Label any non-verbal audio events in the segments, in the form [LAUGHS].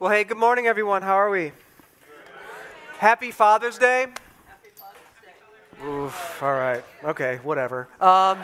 Well, hey, good morning, everyone. How are we? Happy Father's Day. Oof, all right. Okay, whatever. Um,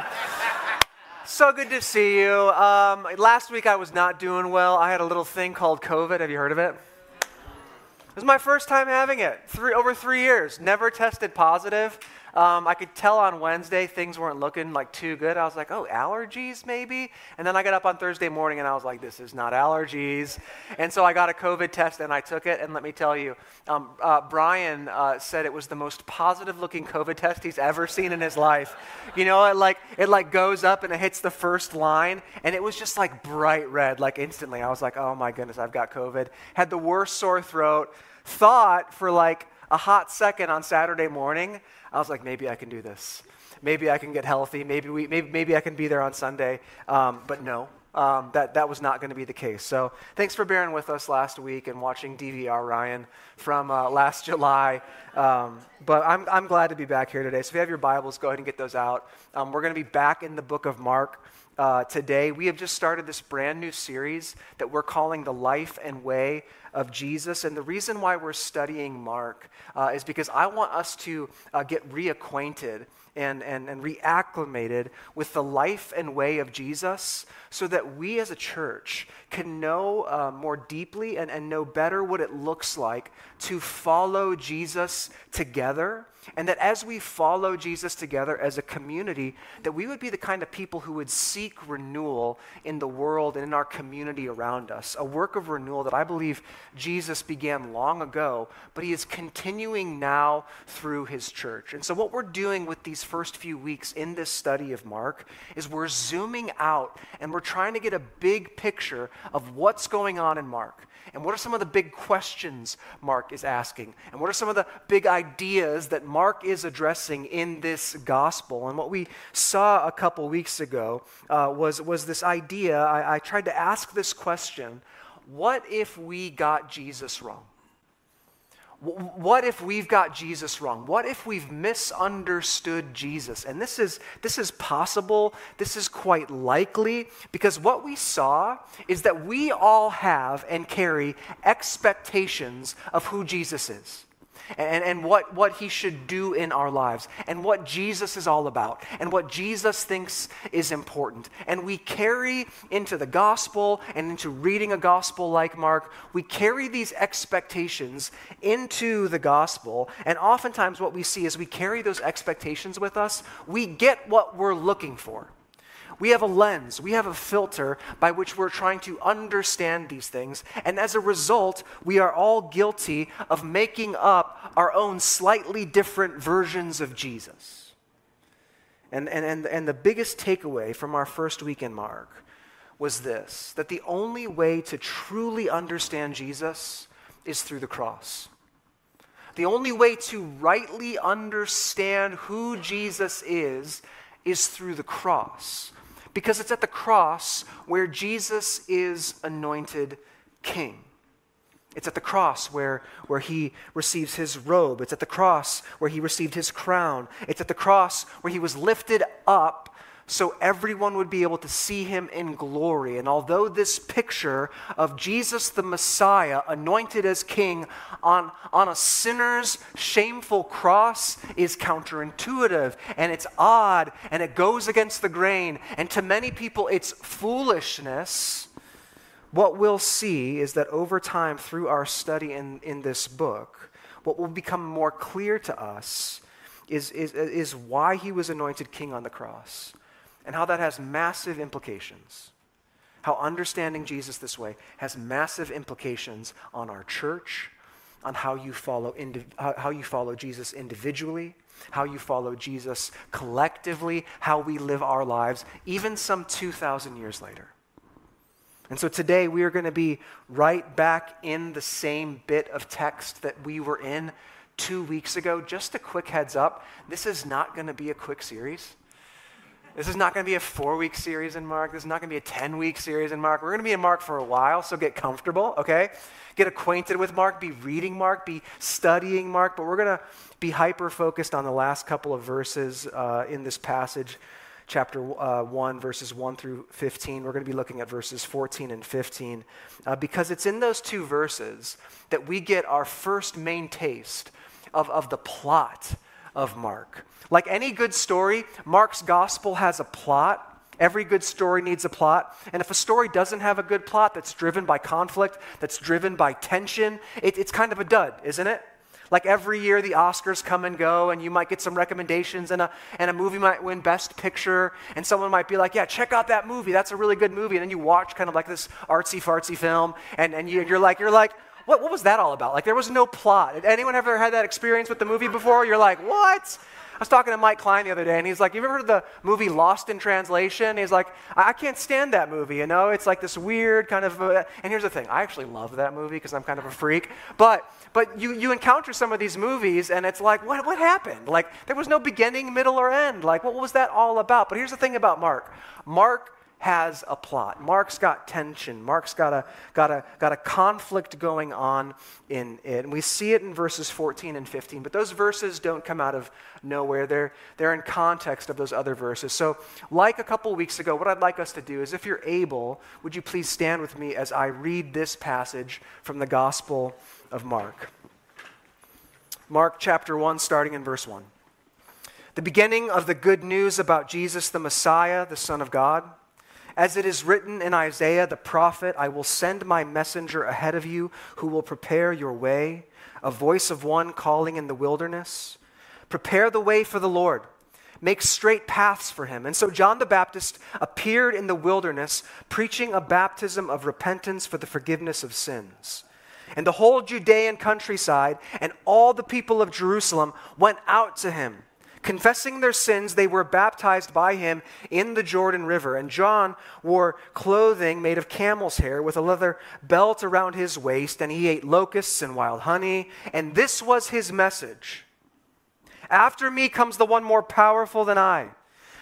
so good to see you. Um, last week I was not doing well. I had a little thing called COVID. Have you heard of it? It was my first time having it. Three, over three years. Never tested positive. Um, I could tell on Wednesday things weren't looking like too good. I was like, oh, allergies maybe? And then I got up on Thursday morning and I was like, this is not allergies. And so I got a COVID test and I took it. And let me tell you, um, uh, Brian uh, said it was the most positive looking COVID test he's ever seen in his life. You know, it like, it like goes up and it hits the first line and it was just like bright red, like instantly. I was like, oh my goodness, I've got COVID. Had the worst sore throat. Thought for like a hot second on Saturday morning I was like, maybe I can do this. Maybe I can get healthy. Maybe, we, maybe, maybe I can be there on Sunday. Um, but no, um, that, that was not going to be the case. So thanks for bearing with us last week and watching DVR Ryan from uh, last July. Um, but I'm, I'm glad to be back here today. So if you have your Bibles, go ahead and get those out. Um, we're going to be back in the book of Mark. Uh, today, we have just started this brand new series that we're calling The Life and Way of Jesus. And the reason why we're studying Mark uh, is because I want us to uh, get reacquainted and, and, and reacclimated with the life and way of Jesus so that we as a church can know uh, more deeply and, and know better what it looks like to follow Jesus together and that as we follow Jesus together as a community, that we would be the kind of people who would seek renewal in the world and in our community around us. A work of renewal that I believe Jesus began long ago, but he is continuing now through his church. And so, what we're doing with these first few weeks in this study of Mark is we're zooming out and we're trying to get a big picture of what's going on in Mark. And what are some of the big questions Mark is asking? And what are some of the big ideas that Mark is addressing in this gospel? And what we saw a couple weeks ago uh, was, was this idea. I, I tried to ask this question what if we got Jesus wrong? What if we've got Jesus wrong? What if we've misunderstood Jesus? And this is, this is possible. This is quite likely because what we saw is that we all have and carry expectations of who Jesus is and, and what, what he should do in our lives and what Jesus is all about and what Jesus thinks is important. And we carry into the gospel and into reading a gospel like Mark, we carry these expectations into the gospel. And oftentimes, what we see is we carry those expectations with us, we get what we're looking for. We have a lens, we have a filter by which we're trying to understand these things. And as a result, we are all guilty of making up our own slightly different versions of Jesus. And, and, and, and the biggest takeaway from our first week in Mark was this that the only way to truly understand Jesus is through the cross. The only way to rightly understand who Jesus is is through the cross because it's at the cross where Jesus is anointed king. It's at the cross where, where he receives his robe. It's at the cross where he received his crown. It's at the cross where he was lifted up so everyone would be able to see him in glory. And although this picture of Jesus the Messiah, anointed as king on, on a sinner's shameful cross, is counterintuitive and it's odd and it goes against the grain, and to many people it's foolishness, what we'll see is that over time, through our study in, in this book, what will become more clear to us is, is, is why he was anointed king on the cross and how that has massive implications. How understanding Jesus this way has massive implications on our church, on how you follow, how you follow Jesus individually, how you follow Jesus collectively, how we live our lives, even some 2,000 years later. And so today we are going to be right back in the same bit of text that we were in two weeks ago. Just a quick heads up this is not going to be a quick series. This is not going to be a four week series in Mark. This is not going to be a 10 week series in Mark. We're going to be in Mark for a while, so get comfortable, okay? Get acquainted with Mark, be reading Mark, be studying Mark, but we're going to be hyper focused on the last couple of verses uh, in this passage chapter uh, 1, verses 1 through 15. We're going to be looking at verses 14 and 15 uh, because it's in those two verses that we get our first main taste of, of the plot of Mark. Like any good story, Mark's gospel has a plot. Every good story needs a plot. And if a story doesn't have a good plot that's driven by conflict, that's driven by tension, it, it's kind of a dud, isn't it? Like every year, the Oscars come and go, and you might get some recommendations, and a, and a movie might win Best Picture, and someone might be like, Yeah, check out that movie. That's a really good movie. And then you watch kind of like this artsy fartsy film, and, and you, you're like, You're like, what, what was that all about? Like, there was no plot. Anyone ever had that experience with the movie before? You're like, What? I was talking to Mike Klein the other day, and he's like, You ever heard of the movie Lost in Translation? He's like, I, I can't stand that movie, you know? It's like this weird kind of. Uh, and here's the thing I actually love that movie because I'm kind of a freak. But, but you, you encounter some of these movies, and it's like, what, what happened? Like, there was no beginning, middle, or end. Like, what was that all about? But here's the thing about Mark Mark has a plot. Mark's got tension. Mark's got a, got a, got a conflict going on in it. And we see it in verses 14 and 15. But those verses don't come out of nowhere, they're, they're in context of those other verses. So, like a couple weeks ago, what I'd like us to do is if you're able, would you please stand with me as I read this passage from the Gospel of Mark? Mark chapter 1, starting in verse 1. The beginning of the good news about Jesus the Messiah, the Son of God. As it is written in Isaiah the prophet, I will send my messenger ahead of you who will prepare your way, a voice of one calling in the wilderness. Prepare the way for the Lord. Make straight paths for him. And so John the Baptist appeared in the wilderness, preaching a baptism of repentance for the forgiveness of sins. And the whole Judean countryside and all the people of Jerusalem went out to him Confessing their sins, they were baptized by him in the Jordan River. And John wore clothing made of camel's hair with a leather belt around his waist, and he ate locusts and wild honey. And this was his message After me comes the one more powerful than I,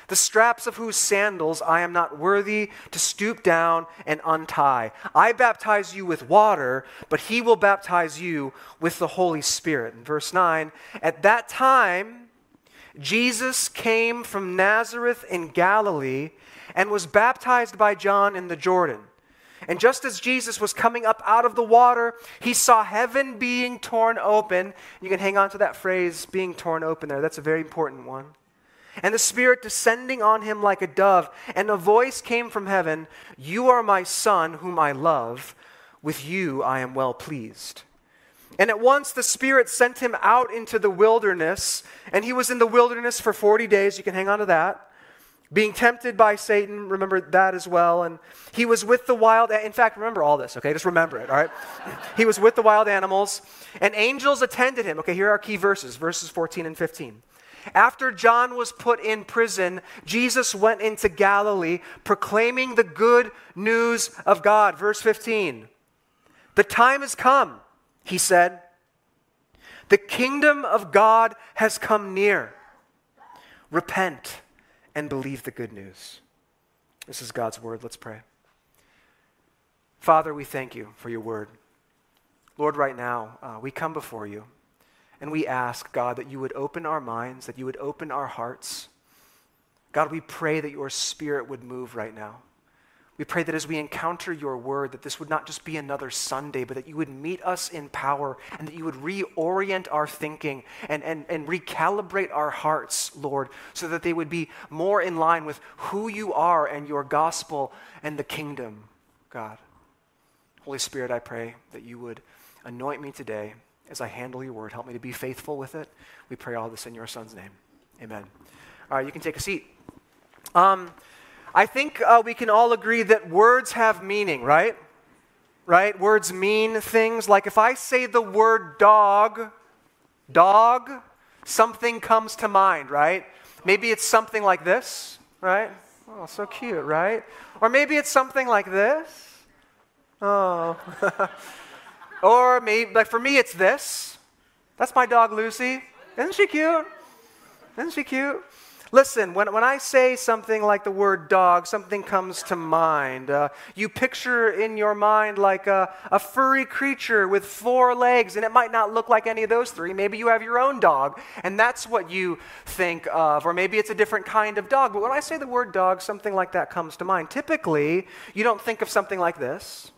the straps of whose sandals I am not worthy to stoop down and untie. I baptize you with water, but he will baptize you with the Holy Spirit. In verse 9, at that time, Jesus came from Nazareth in Galilee and was baptized by John in the Jordan. And just as Jesus was coming up out of the water, he saw heaven being torn open. You can hang on to that phrase, being torn open there. That's a very important one. And the Spirit descending on him like a dove. And a voice came from heaven You are my Son, whom I love. With you I am well pleased. And at once the Spirit sent him out into the wilderness, and he was in the wilderness for 40 days. You can hang on to that. Being tempted by Satan, remember that as well. And he was with the wild, in fact, remember all this, okay? Just remember it, all right? [LAUGHS] he was with the wild animals, and angels attended him. Okay, here are our key verses, verses 14 and 15. After John was put in prison, Jesus went into Galilee proclaiming the good news of God. Verse 15. The time has come he said, The kingdom of God has come near. Repent and believe the good news. This is God's word. Let's pray. Father, we thank you for your word. Lord, right now, uh, we come before you and we ask, God, that you would open our minds, that you would open our hearts. God, we pray that your spirit would move right now. We pray that as we encounter your word, that this would not just be another Sunday, but that you would meet us in power and that you would reorient our thinking and, and, and recalibrate our hearts, Lord, so that they would be more in line with who you are and your gospel and the kingdom, God. Holy Spirit, I pray that you would anoint me today as I handle your word. Help me to be faithful with it. We pray all this in your son's name. Amen. All right, you can take a seat. Um, I think uh, we can all agree that words have meaning, right? Right? Words mean things. Like if I say the word dog, dog, something comes to mind, right? Maybe it's something like this, right? Oh, so cute, right? Or maybe it's something like this. Oh. [LAUGHS] or maybe, like for me, it's this. That's my dog Lucy. Isn't she cute? Isn't she cute? Listen, when, when I say something like the word dog, something comes to mind. Uh, you picture in your mind like a, a furry creature with four legs, and it might not look like any of those three. Maybe you have your own dog, and that's what you think of. Or maybe it's a different kind of dog. But when I say the word dog, something like that comes to mind. Typically, you don't think of something like this,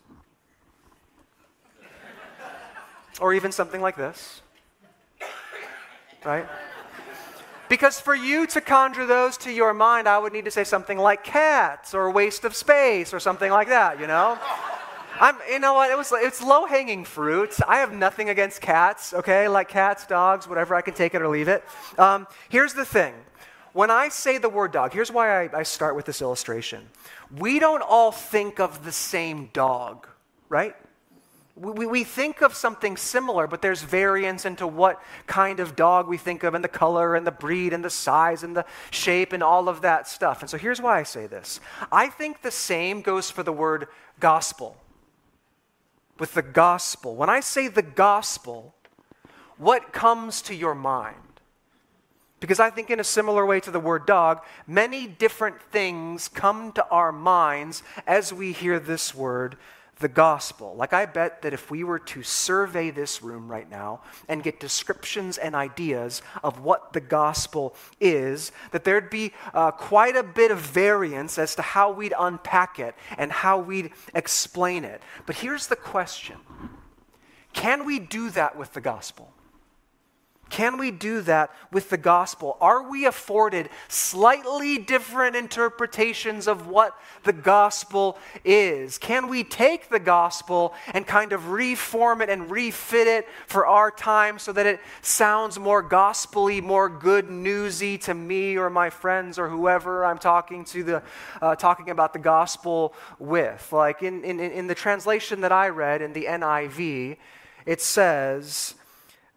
or even something like this, right? Because for you to conjure those to your mind, I would need to say something like cats or waste of space or something like that, you know? I'm, you know what? It was, it's low hanging fruit. I have nothing against cats, okay? Like cats, dogs, whatever. I can take it or leave it. Um, here's the thing when I say the word dog, here's why I, I start with this illustration. We don't all think of the same dog, right? We, we think of something similar, but there's variance into what kind of dog we think of, and the color, and the breed, and the size, and the shape, and all of that stuff. And so here's why I say this I think the same goes for the word gospel. With the gospel. When I say the gospel, what comes to your mind? Because I think, in a similar way to the word dog, many different things come to our minds as we hear this word the gospel. Like, I bet that if we were to survey this room right now and get descriptions and ideas of what the gospel is, that there'd be uh, quite a bit of variance as to how we'd unpack it and how we'd explain it. But here's the question Can we do that with the gospel? Can we do that with the gospel? Are we afforded slightly different interpretations of what the gospel is? Can we take the gospel and kind of reform it and refit it for our time so that it sounds more gospely, more good newsy to me or my friends or whoever I'm talking to the uh, talking about the gospel with? Like in, in, in the translation that I read in the NIV, it says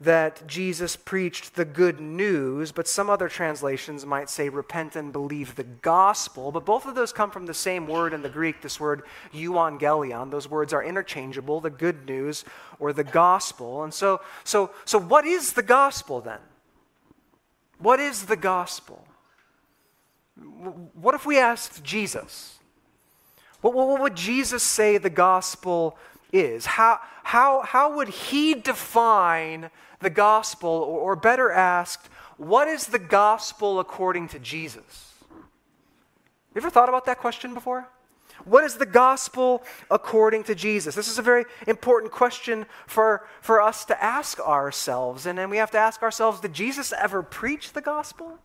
that Jesus preached the good news, but some other translations might say repent and believe the gospel. But both of those come from the same word in the Greek, this word euangelion. Those words are interchangeable, the good news or the gospel. And so, so, so what is the gospel then? What is the gospel? What if we asked Jesus? What, what would Jesus say the gospel is? How, how, how would he define the gospel, or, better asked, what is the gospel according to Jesus? You ever thought about that question before? What is the gospel according to Jesus? This is a very important question for, for us to ask ourselves. And then we have to ask ourselves did Jesus ever preach the gospel?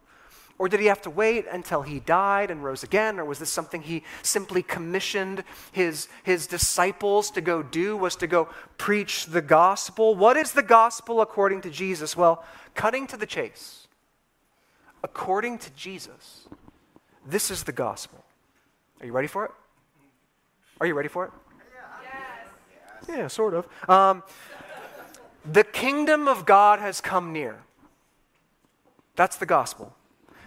Or did he have to wait until he died and rose again? Or was this something he simply commissioned his, his disciples to go do, was to go preach the gospel? What is the gospel according to Jesus? Well, cutting to the chase, according to Jesus, this is the gospel. Are you ready for it? Are you ready for it? Yes. Yeah, sort of. Um, the kingdom of God has come near. That's the gospel.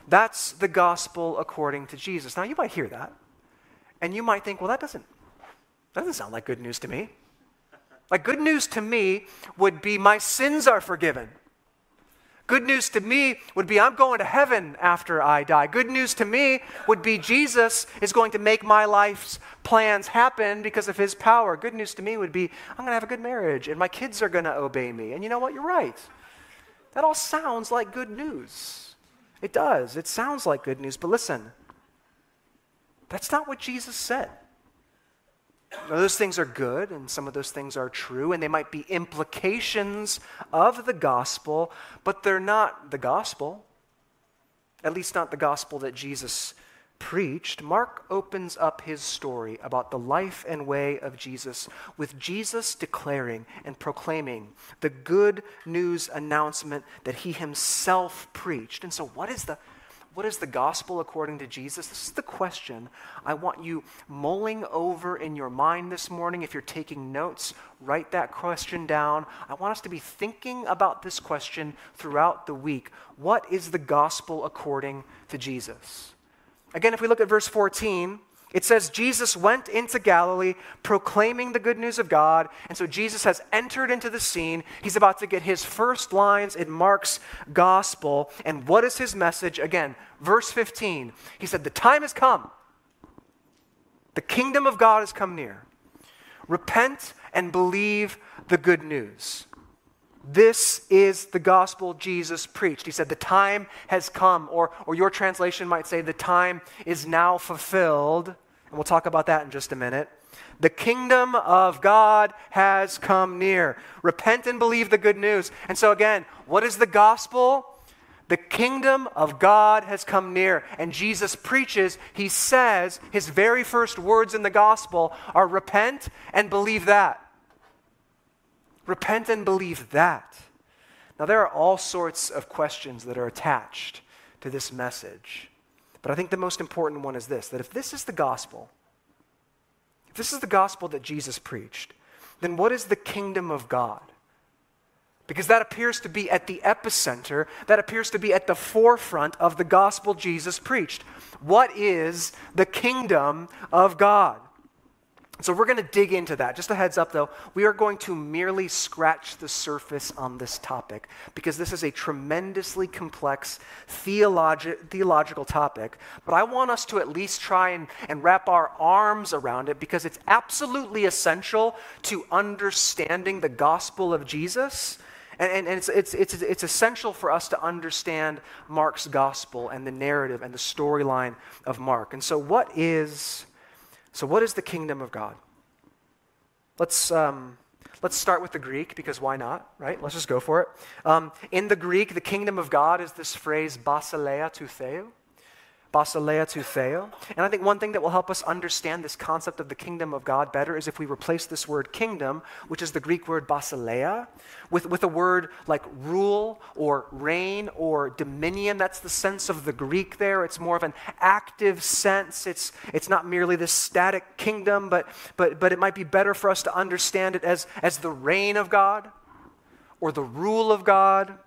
That's the gospel according to Jesus. Now, you might hear that, and you might think, well, that doesn't, that doesn't sound like good news to me. Like, good news to me would be my sins are forgiven. Good news to me would be I'm going to heaven after I die. Good news to me would be Jesus is going to make my life's plans happen because of his power. Good news to me would be I'm going to have a good marriage and my kids are going to obey me. And you know what? You're right. That all sounds like good news. It does. It sounds like good news, but listen, that's not what Jesus said. Now, those things are good, and some of those things are true, and they might be implications of the gospel, but they're not the gospel. At least, not the gospel that Jesus preached, Mark opens up his story about the life and way of Jesus with Jesus declaring and proclaiming the good news announcement that he himself preached. And so, what is the what is the gospel according to Jesus? This is the question I want you mulling over in your mind this morning. If you're taking notes, write that question down. I want us to be thinking about this question throughout the week. What is the gospel according to Jesus? Again, if we look at verse 14, It says Jesus went into Galilee proclaiming the good news of God. And so Jesus has entered into the scene. He's about to get his first lines in Mark's gospel. And what is his message? Again, verse 15. He said, The time has come. The kingdom of God has come near. Repent and believe the good news. This is the gospel Jesus preached. He said, The time has come, or, or your translation might say, The time is now fulfilled. And we'll talk about that in just a minute. The kingdom of God has come near. Repent and believe the good news. And so, again, what is the gospel? The kingdom of God has come near. And Jesus preaches, he says, his very first words in the gospel are repent and believe that. Repent and believe that. Now, there are all sorts of questions that are attached to this message. But I think the most important one is this that if this is the gospel, if this is the gospel that Jesus preached, then what is the kingdom of God? Because that appears to be at the epicenter, that appears to be at the forefront of the gospel Jesus preached. What is the kingdom of God? So we're going to dig into that. Just a heads up though, we are going to merely scratch the surface on this topic because this is a tremendously complex theologi- theological topic. But I want us to at least try and, and wrap our arms around it because it's absolutely essential to understanding the gospel of Jesus. And, and, it's, it's, it's, it's essential for us to understand Mark's gospel and the narrative and the storyline of Mark. And so, what is so, what is the kingdom of God? Let's, um, let's start with the Greek because why not, right? Let's just go for it. Um, in the Greek, the kingdom of God is this phrase, basileia tou theou basileia tou theou. And I think one thing that will help us understand this concept of the kingdom of God better is if we replace this word kingdom, which is the Greek word basileia, with, with a word like rule or reign or dominion. That's the sense of the Greek there. It's more of an active sense. It's, it's not merely this static kingdom, but, but, but it might be better for us to understand it as, as the reign of God or the rule of God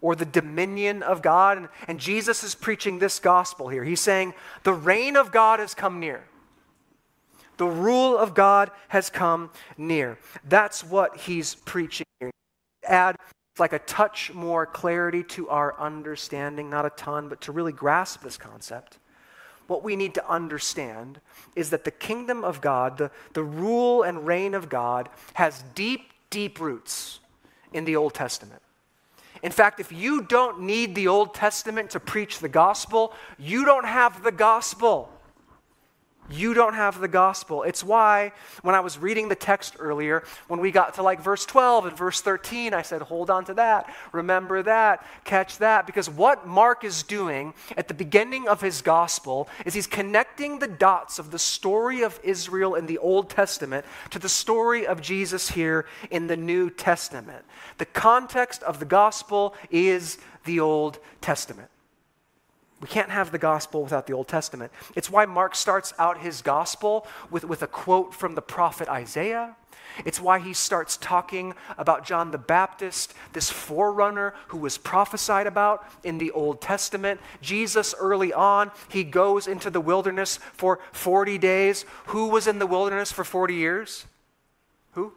or the dominion of God. And, and, Jesus is preaching this gospel here. He's saying, The reign of God has come near. The rule of God has come near. That's what he's preaching here. Add like a touch more clarity to our understanding, not a ton, but to really grasp this concept. What we need to understand is that the kingdom of God, the, the rule and reign of God, has deep, deep roots in the Old Testament. In fact, if you don't need the Old Testament to preach the gospel, you don't have the gospel you don't have the gospel. It's why when I was reading the text earlier, when we got to like verse 12 and verse 13, I said, hold on to that, remember that, catch that. Because what Mark is doing at the beginning of his gospel is he's connecting the dots of the story of Israel in the Old Testament to the story of Jesus here in the New Testament. The context of the gospel is the Old Testament. We can't have the gospel without the Old Testament. It's why Mark starts out his gospel with, with a quote from the prophet Isaiah. It's why he starts talking about John the Baptist, this forerunner who was prophesied about in the Old Testament. Jesus, early on, he goes into the wilderness for 40 days. Who was in the wilderness for 40 years? Who?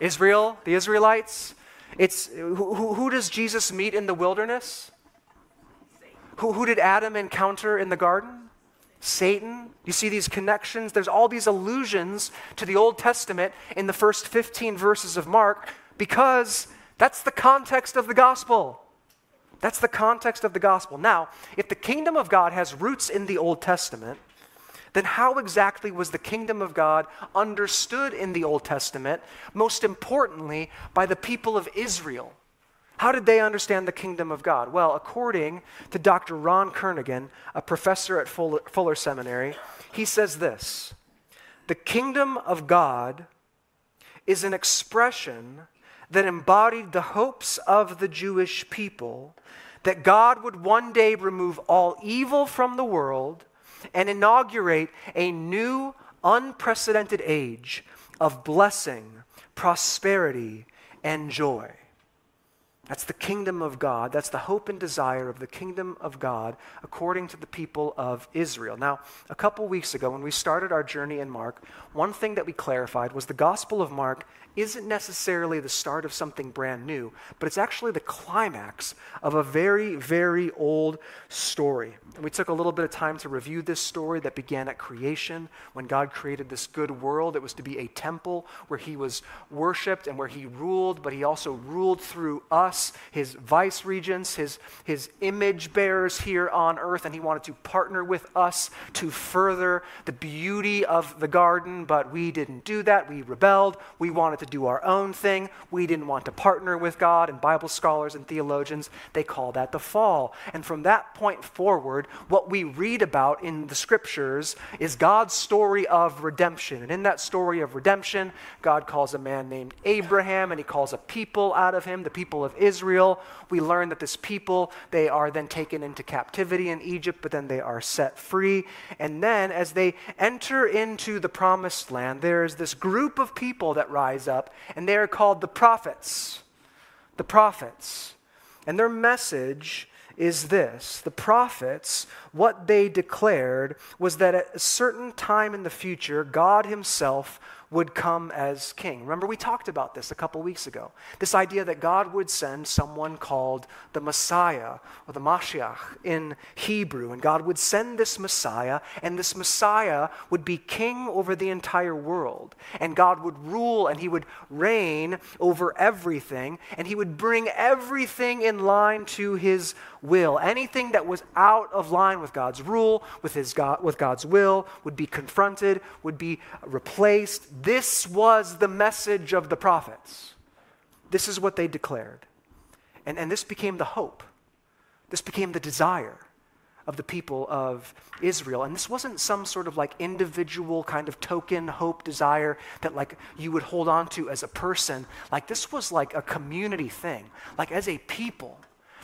Israel, Israel the Israelites. It's, who, who, who does Jesus meet in the wilderness? Who, who did Adam encounter in the garden? Satan. You see these connections? There's all these allusions to the Old Testament in the first 15 verses of Mark because that's the context of the gospel. That's the context of the gospel. Now, if the kingdom of God has roots in the Old Testament, then how exactly was the kingdom of God understood in the Old Testament, most importantly, by the people of Israel? How did they understand the kingdom of God? Well, according to Dr. Ron Kernaghan, a professor at Fuller, Fuller Seminary, he says this The kingdom of God is an expression that embodied the hopes of the Jewish people that God would one day remove all evil from the world and inaugurate a new, unprecedented age of blessing, prosperity, and joy. That's the kingdom of God. That's the hope and desire of the kingdom of God according to the people of Israel. Now, a couple weeks ago, when we started our journey in Mark, one thing that we clarified was the Gospel of Mark isn't necessarily the start of something brand new, but it's actually the climax of a very, very old story. And we took a little bit of time to review this story that began at creation when God created this good world. It was to be a temple where He was worshiped and where He ruled, but He also ruled through us, His vice regents, His, his image bearers here on earth, and He wanted to partner with us to further the beauty of the garden, but we didn't do that. We rebelled. We wanted to to do our own thing. We didn't want to partner with God, and Bible scholars and theologians, they call that the fall. And from that point forward, what we read about in the scriptures is God's story of redemption. And in that story of redemption, God calls a man named Abraham, and he calls a people out of him, the people of Israel. We learn that this people, they are then taken into captivity in Egypt, but then they are set free. And then as they enter into the promised land, there is this group of people that rise up up, and they are called the prophets. The prophets. And their message is this the prophets, what they declared was that at a certain time in the future, God Himself would come as king. Remember, we talked about this a couple weeks ago. This idea that God would send someone called the Messiah, or the Mashiach in Hebrew, and God would send this Messiah, and this Messiah would be king over the entire world. And God would rule and he would reign over everything, and he would bring everything in line to his will. Anything that was out of line with God's rule, with, his God, with God's will, would be confronted, would be replaced. This was the message of the prophets. This is what they declared. And, and this became the hope. This became the desire of the people of Israel. And this wasn't some sort of like individual kind of token hope desire that like you would hold on to as a person. Like this was like a community thing. Like as a people,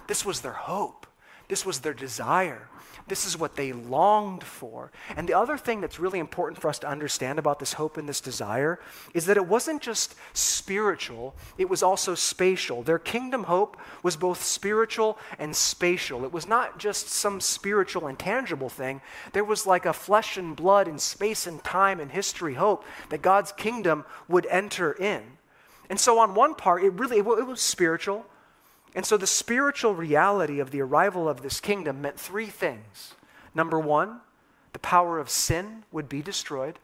this was their hope. This was their desire. This is what they longed for. And the other thing that's really important for us to understand about this hope and this desire is that it wasn't just spiritual, it was also spatial. Their kingdom hope was both spiritual and spatial. It was not just some spiritual and tangible thing, there was like a flesh and blood and space and time and history hope that God's kingdom would enter in. And so, on one part, it really it was spiritual. And so the spiritual reality of the arrival of this kingdom meant three things. Number one, the power of sin would be destroyed.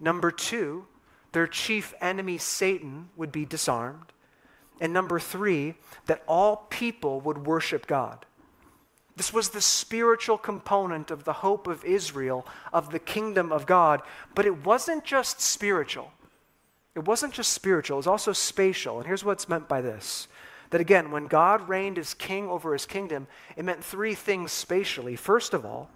Number two, their chief enemy, Satan, would be disarmed. And number three, that all people would worship God. This was the spiritual component of the hope of Israel, of the kingdom of God. But it wasn't just spiritual. It wasn't just spiritual, it was also spatial. And here's what's meant by this that again, when God reigned as king over his kingdom, it meant three things spatially. First of all,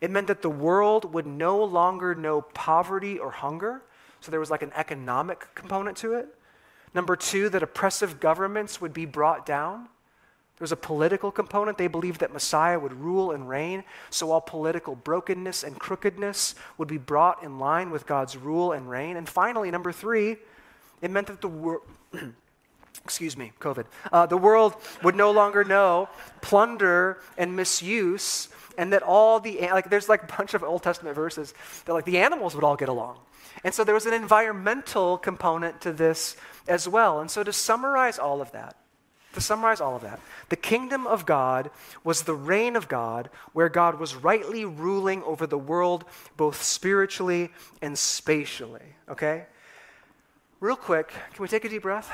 it meant that the world would no longer know poverty or hunger. So there was like an economic component to it. Number two, that oppressive governments would be brought down. There was a political component. They believed that Messiah would rule and reign, so all political brokenness and crookedness would be brought in line with God's rule and reign. And finally, number three, it meant that the world. [CLEARS THROAT] excuse me, COVID, uh, the world would no longer know plunder and misuse, and that all the, like, there's like a bunch of Old Testament verses that, like, the animals would all get along. And so there was an environmental component to this as well. And so to summarize all of that, to summarize all of that, the kingdom of God was the reign of God where God was rightly ruling over the world both spiritually and spatially. Okay? Real quick, can we take a deep breath?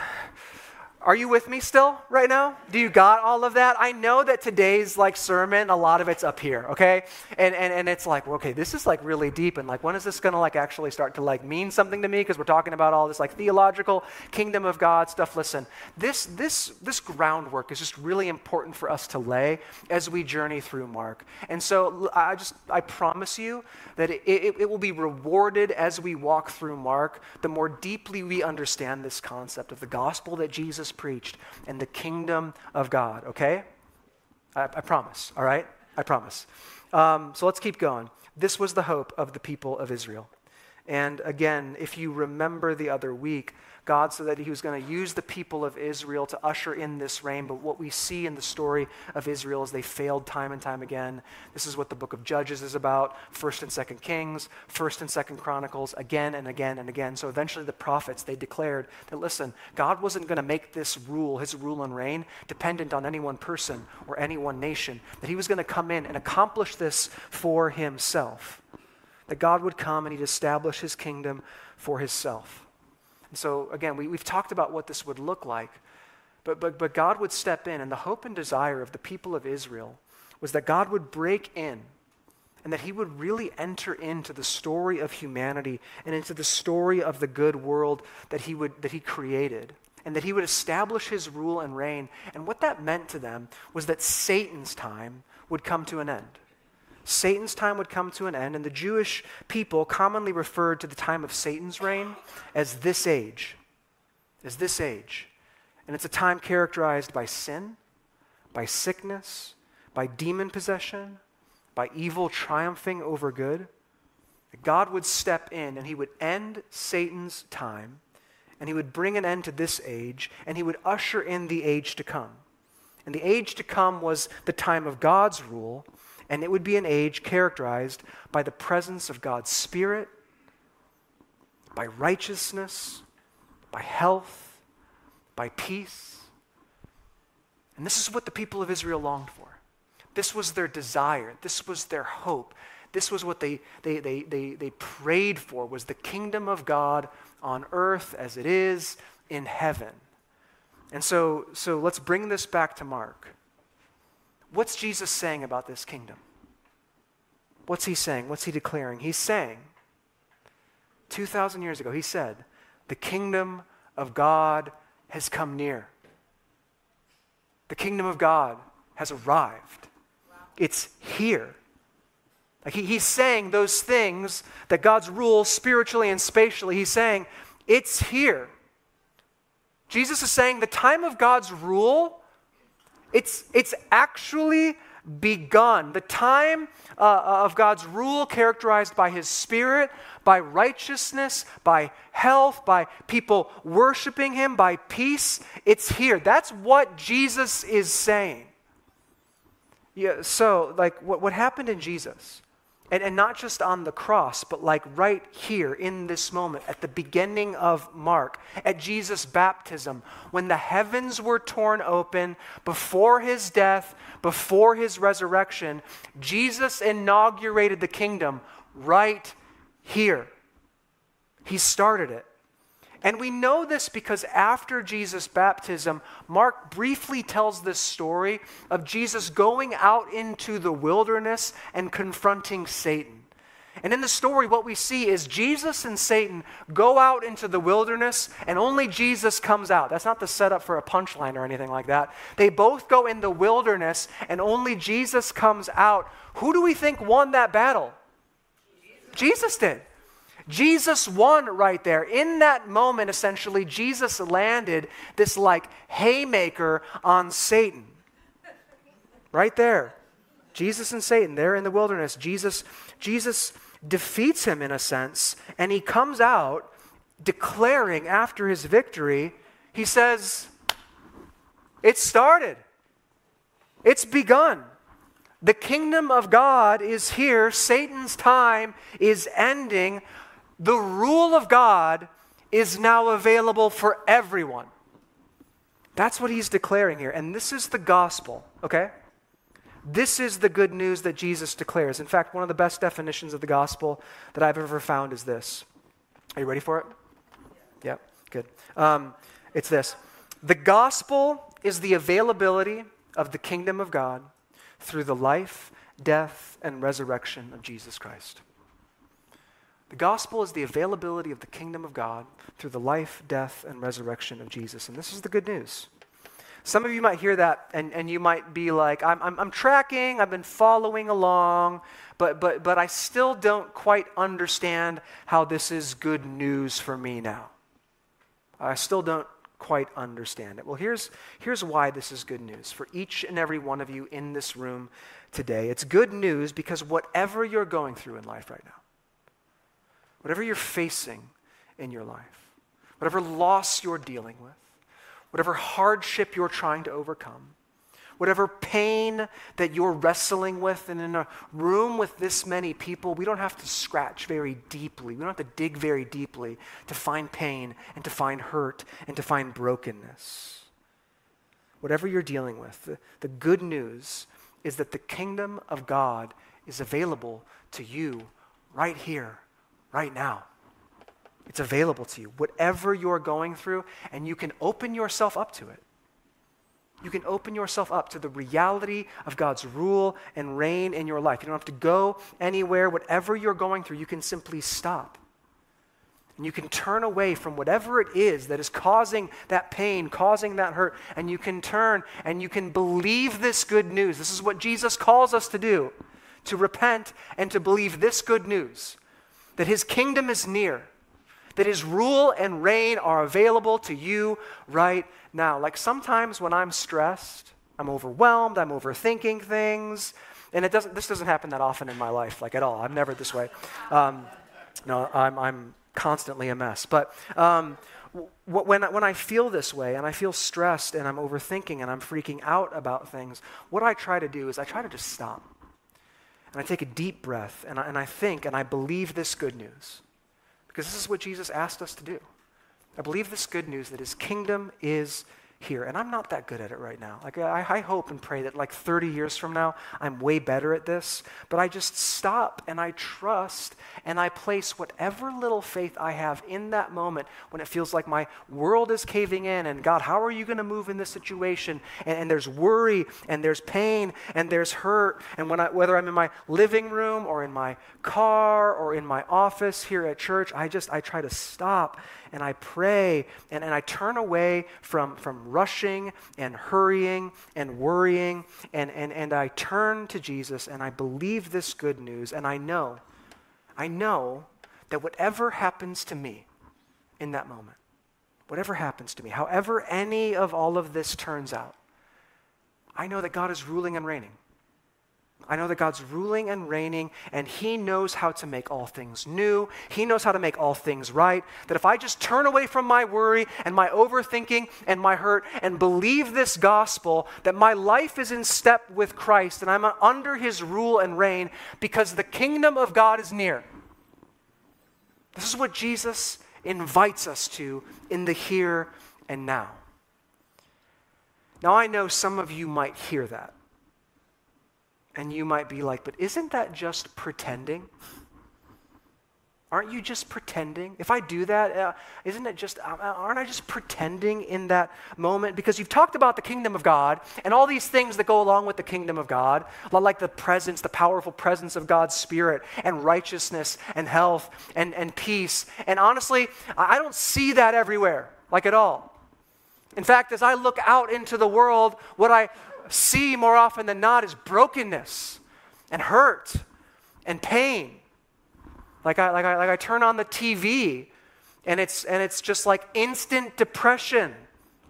Are you with me still right now? Do you got all of that? I know that today's like sermon, a lot of it's up here, okay? And and, and it's like, okay, this is like really deep and like when is this gonna like actually start to like mean something to me? Because we're talking about all this like theological kingdom of God stuff. Listen, this this this groundwork is just really important for us to lay as we journey through Mark. And so I just I promise you that it, it, it will be rewarded as we walk through Mark, the more deeply we understand this concept of the gospel that Jesus Jesus preached and the kingdom of God, okay? I, I promise, all right? I promise. Um, so let's keep going. This was the hope of the people of Israel. And again, if you remember the other week, God so that he was going to use the people of Israel to usher in this reign. But what we see in the story of Israel is they failed time and time again. This is what the book of Judges is about 1st and 2nd Kings, 1st and 2nd Chronicles, again and again and again. So eventually the prophets, they declared that, listen, God wasn't going to make this rule, his rule and reign, dependent on any one person or any one nation, that he was going to come in and accomplish this for himself. That God would come and he'd establish his kingdom for himself. And so, again, we, we've talked about what this would look like, but, but, but God would step in, and the hope and desire of the people of Israel was that God would break in and that he would really enter into the story of humanity and into the story of the good world that he, would, that he created and that he would establish his rule and reign. And what that meant to them was that Satan's time would come to an end. Satan's time would come to an end, and the Jewish people commonly referred to the time of Satan's reign as this age. As this age. And it's a time characterized by sin, by sickness, by demon possession, by evil triumphing over good. God would step in and he would end Satan's time, and he would bring an end to this age, and he would usher in the age to come. And the age to come was the time of God's rule and it would be an age characterized by the presence of God's Spirit, by righteousness, by health, by peace. And this is what the people of Israel longed for. This was their desire. This was their hope. This was what they, they, they, they, they prayed for, was the kingdom of God on earth as it is in heaven. And so, so let's bring this back to Mark. What's Jesus saying about this kingdom? What's he saying? What's he declaring? He's saying, 2,000 years ago, he said, The kingdom of God has come near. The kingdom of God has arrived. It's here. Like he, he's saying those things that God's rule spiritually and spatially, he's saying, it's here. Jesus is saying the time of God's rule it's, it's actually begun. The time uh, uh, of God's rule, characterized by His Spirit, by righteousness, by health, by people worshiping Him, by peace, it's here. That's what Jesus is saying. Yeah, so, like, what, what happened in Jesus? And, and not just on the cross, but like right here in this moment, at the beginning of Mark, at Jesus' baptism, when the heavens were torn open before his death, before his resurrection, Jesus inaugurated the kingdom right here. He started it. And we know this because after Jesus' baptism, Mark briefly tells this story of Jesus going out into the wilderness and confronting Satan. And in the story, what we see is Jesus and Satan go out into the wilderness, and only Jesus comes out. That's not the setup for a punchline or anything like that. They both go in the wilderness, and only Jesus comes out. Who do we think won that battle? Jesus, Jesus did. Jesus won right there. In that moment, essentially, Jesus landed this like haymaker on Satan. Right there. Jesus and Satan, they're in the wilderness. Jesus, Jesus defeats him in a sense, and he comes out declaring after his victory, he says, It started. It's begun. The kingdom of God is here. Satan's time is ending the rule of God is now available for everyone. That's what he's declaring here. And this is the gospel, okay? This is the good news that Jesus declares. In fact, one of the best definitions of the gospel that I've ever found is this. Are you ready for it? Yeah, good. Um, it's this The gospel is the availability of the kingdom of God through the life, death, and resurrection of Jesus Christ. The gospel is the availability of the kingdom of God through the life, death, and resurrection of Jesus. And this is the good news. Some of you might hear that and, and you might be like, I'm, I'm, I'm tracking, I've been following along, but, but, but I still don't quite understand how this is good news for me now. I still don't quite understand it. Well, here's, here's why this is good news for each and every one of you in this room today. It's good news because whatever you're going through in life right now, whatever you're facing in your life, whatever loss you're dealing with, whatever hardship you're trying to overcome, whatever pain that you're wrestling with, and in a room with this many people, we don't have to scratch very deeply. We don't have to dig very deeply to find pain and to find hurt and to find brokenness. Whatever you're dealing with, the, the good news is that the kingdom of God is available to you right here, right now. It's available to you, whatever you're going through, and you can open yourself up to it. You can open yourself up to the reality of God's rule and reign in your life. You don't have to go anywhere. Whatever you're going through, you can simply stop. And you can turn away from whatever it is that is causing that pain, causing that hurt, and you can turn and you can believe this good news. This is what Jesus calls us to do to repent and to believe this good news that his kingdom is near that his rule and reign are available to you right now. Like sometimes when I'm stressed, I'm overwhelmed, I'm overthinking things, and it doesn't, this doesn't happen that often in my life, like at all. I'm never this way. Um, no, I'm, I'm constantly a mess. But um, when, when I feel this way and I feel stressed and I'm overthinking and I'm freaking out about things, what I try to do is I try to just stop. And I take a deep breath and I, and I think and I believe this good news. Because this is what Jesus asked us to do. I believe this good news that his kingdom is here. And I'm not that good at it right now. Like, I, I, hope and pray that, like, 30 years from now, I'm way better at this. But I just stop and I trust and I place whatever little faith I have in that moment when it feels like my world is caving in and, God, how are you going to move in this situation? And, and, there's worry and there's pain and there's hurt. And when I, whether I'm in my living room or in my car or in my office here at church, I just, I try to stop and I pray and, and I turn away from, from rushing and hurrying and worrying and, and, and I turn to Jesus and I believe this good news and I know, I know that whatever happens to me in that moment, whatever happens to me, however any of all of this turns out, I know that God is ruling and reigning. I know that God's ruling and reigning, and He knows how to make all things new. He knows how to make all things right. That if I just turn away from my worry and my overthinking and my hurt and believe this gospel, that my life is in step with Christ and I'm under His rule and reign because the kingdom of God is near. This is what Jesus invites us to in the here and now. Now, I know some of you might hear that. And you might be like, but isn't that just pretending? Aren't you just pretending? If I do that, uh, not it just, uh, uh, aren't I just pretending in that moment? Because you've talked about the kingdom of God and all these things that go along with the kingdom of God, like the presence, the powerful presence of God's Spirit, and righteousness, and health, and, and peace. And honestly, I don't see that everywhere, like at all. In fact, as I look out into the world, what I, see more often than not is brokenness and hurt and pain. Like I, like I, like I turn on the TV and it's, and it's just like instant depression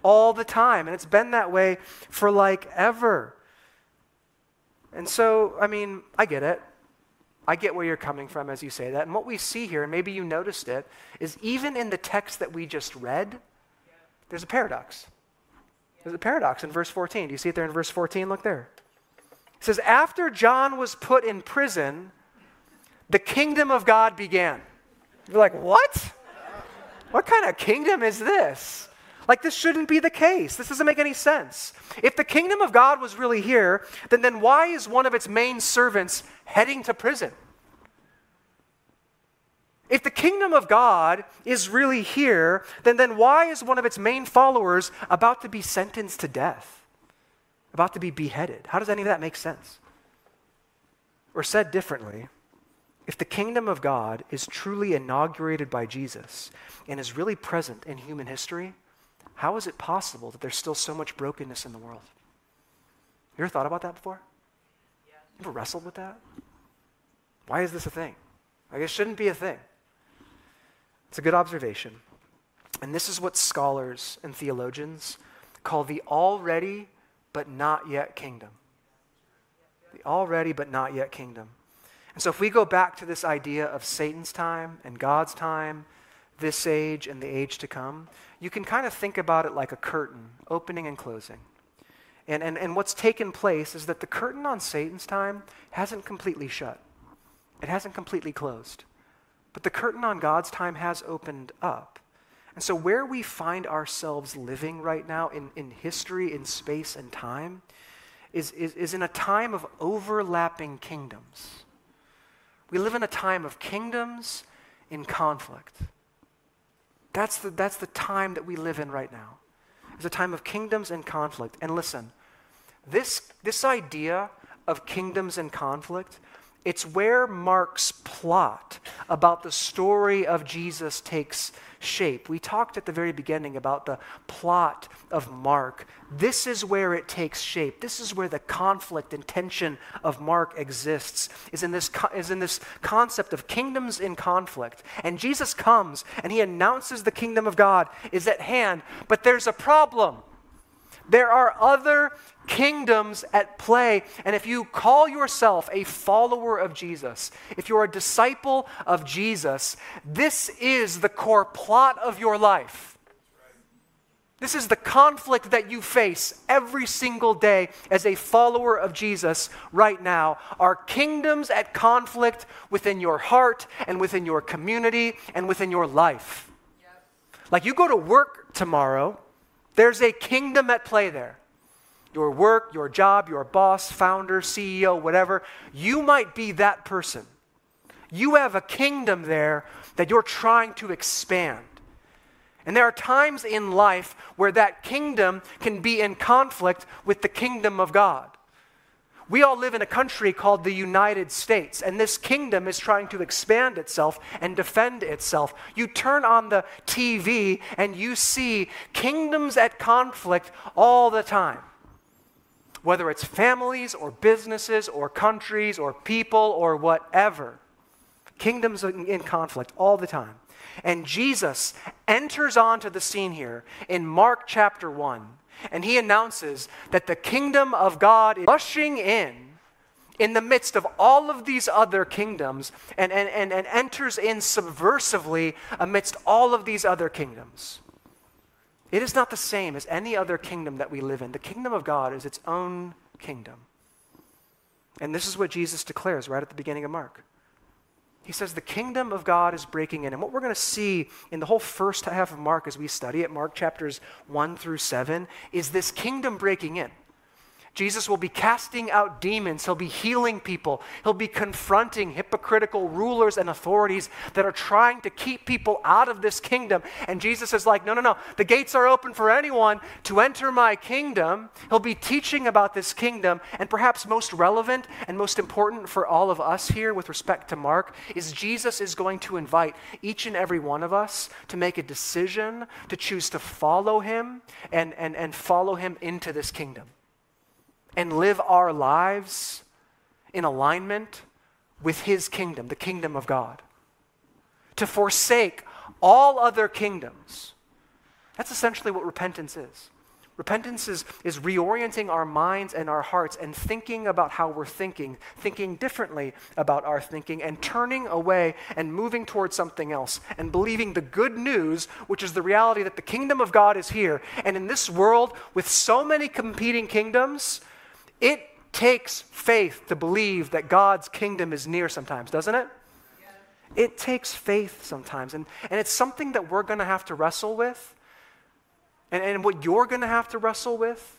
all the time. And it's been that way for like ever. And so, I mean, I get it. I get where you're coming from as you say that. And what we see here, and maybe you noticed it, is even in the text that we just read, there's a paradox. There's a paradox in verse 14. Do you see it there in verse 14? Look there. It says, After John was put in prison, the kingdom of God began. You're like, what? What kind of kingdom is this? Like, this shouldn't be the case. This doesn't make any sense. If the kingdom of God was really here, then, then why is one of its main servants heading to prison? If the kingdom of God is really here, then, then why is one of its main followers about to be sentenced to death? About to be beheaded? How does any of that make sense? Or said differently, if the kingdom of God is truly inaugurated by Jesus and is really present in human history, how is it possible that there's still so much brokenness in the world? You ever thought about that before? Yeah. You ever wrestled with that? Why is this a thing? Like, it shouldn't be a thing. It's a good observation. And this is what scholars and theologians call the already but not yet kingdom. The already but not yet kingdom. And so if we go back to this idea of Satan's time and God's time, this age and the age to come, you can kind of think about it like a curtain, opening and closing. And, and, and what's taken place is that the curtain on Satan's time hasn't completely shut, it hasn't completely closed. But the curtain on God's time has opened up. And so, where we find ourselves living right now in, in history, in space and time, is, is, is in a time of overlapping kingdoms. We live in a time of kingdoms in conflict. That's the, that's the time that we live in right now. It's a time of kingdoms in conflict. And listen, this, this idea of kingdoms in conflict it's where Mark's plot about the story of Jesus takes shape. We talked at the very beginning about the plot of Mark. This is where it takes shape. This is where the conflict and tension of Mark exists, is in this, is in this concept of kingdoms in conflict. And Jesus comes and he announces the kingdom of God is at hand, but there's a problem. There are other kingdoms at play. And if you call yourself a follower of Jesus, if you're a disciple of Jesus, this is the core plot of your life. This is the conflict that you face every single day as a follower of Jesus right now. Are kingdoms at conflict within your heart and within your community and within your life. Yep. Like you go to work tomorrow there's a kingdom at play there. Your work, your job, your boss, founder, CEO, whatever, you might be that person. You have a kingdom there that you're trying to expand. And there are times in life where that kingdom can be in conflict with the kingdom of God. We all live in a country called the United States, and this kingdom is trying to expand itself and defend itself. You turn on the TV and you see kingdoms at conflict all the time. Whether it's families or businesses or countries or people or whatever, kingdoms in conflict all the time. And Jesus enters onto the scene here in Mark chapter 1 and he announces that the kingdom of God is rushing in in the midst of all of these other kingdoms and, and, and, and enters in subversively amidst all of these other kingdoms. It is not the same as any other kingdom that we live in. The kingdom of God is its own kingdom. And this is what Jesus declares right at the beginning of Mark. He says the kingdom of God is breaking in. And what we're going to see in the whole first half of Mark as we study it, Mark chapters 1 through 7, is this kingdom breaking in. Jesus will be casting out demons. He'll be healing people. He'll be confronting hypocritical rulers and authorities that are trying to keep people out of this kingdom. And Jesus is like, no, no, no. The gates are open for anyone to enter my kingdom. He'll be teaching about this kingdom. And perhaps most relevant and most important for all of us here with respect to Mark is Jesus is going to invite each and every one of us to make a decision to choose to follow him and, and, and follow him into this kingdom and live our lives in alignment with His kingdom, the kingdom of God. To forsake all other kingdoms. That's essentially what repentance is. Repentance is, is reorienting our minds and our hearts and thinking about how we're thinking, thinking differently about our thinking, and turning away and moving towards something else, and believing the good news, which is the reality that the kingdom of God is here. And in this world, with so many competing kingdoms, it takes faith to believe that God's kingdom is near sometimes, doesn't it? It takes faith sometimes. And, and it's something that we're going to have to wrestle with. And, and what you're going to have to wrestle with,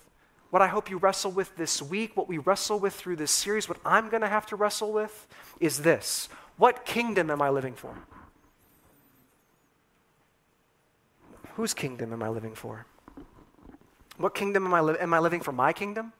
what I hope you wrestle with this week, what we wrestle with through this series, what I'm going to have to wrestle with is this What kingdom am I living for? Whose kingdom am I living for? What kingdom am I, li- am I living for? My kingdom?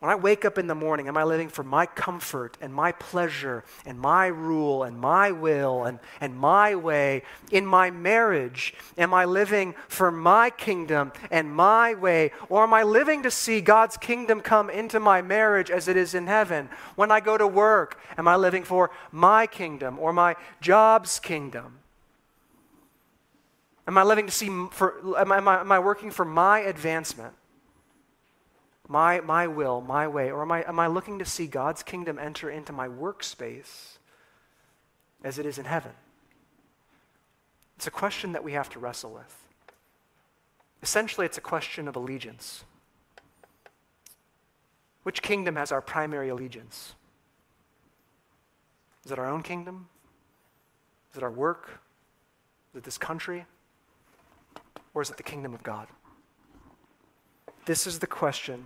When I wake up in the morning, am I living for my comfort and my pleasure and my rule and my will and, and my way? In my marriage, am I living for my kingdom and my way? Or am I living to see God's kingdom come into my marriage as it is in heaven? When I go to work, am I living for my kingdom or my job's kingdom? Am I living to see, for, am I, am I working for my advancement? My, my will, my way? Or am I, am I looking to see God's kingdom enter into my workspace as it is in heaven? It's a question that we have to wrestle with. Essentially, it's a question of allegiance. Which kingdom has our primary allegiance? Is it our own kingdom? Is it our work? Is it this country? Or is it the kingdom of God? This is the question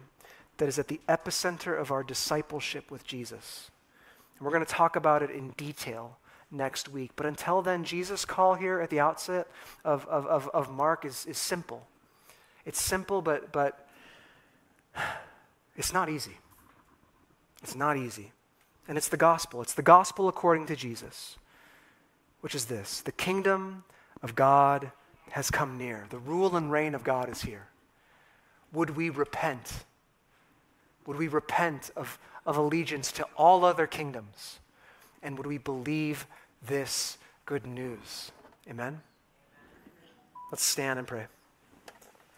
that is at the epicenter of our discipleship with Jesus. And we're going to talk about it in detail next week. But until then, Jesus' call here at the outset of, of, of, of Mark is, is simple. It's simple, but, but it's not easy. It's not easy. And it's the gospel. It's the gospel according to Jesus, which is this the kingdom of God has come near. The rule and reign of God is here. Would we repent? Would we repent of, of allegiance to all other kingdoms? And would we believe this good news? Amen? Let's stand and pray.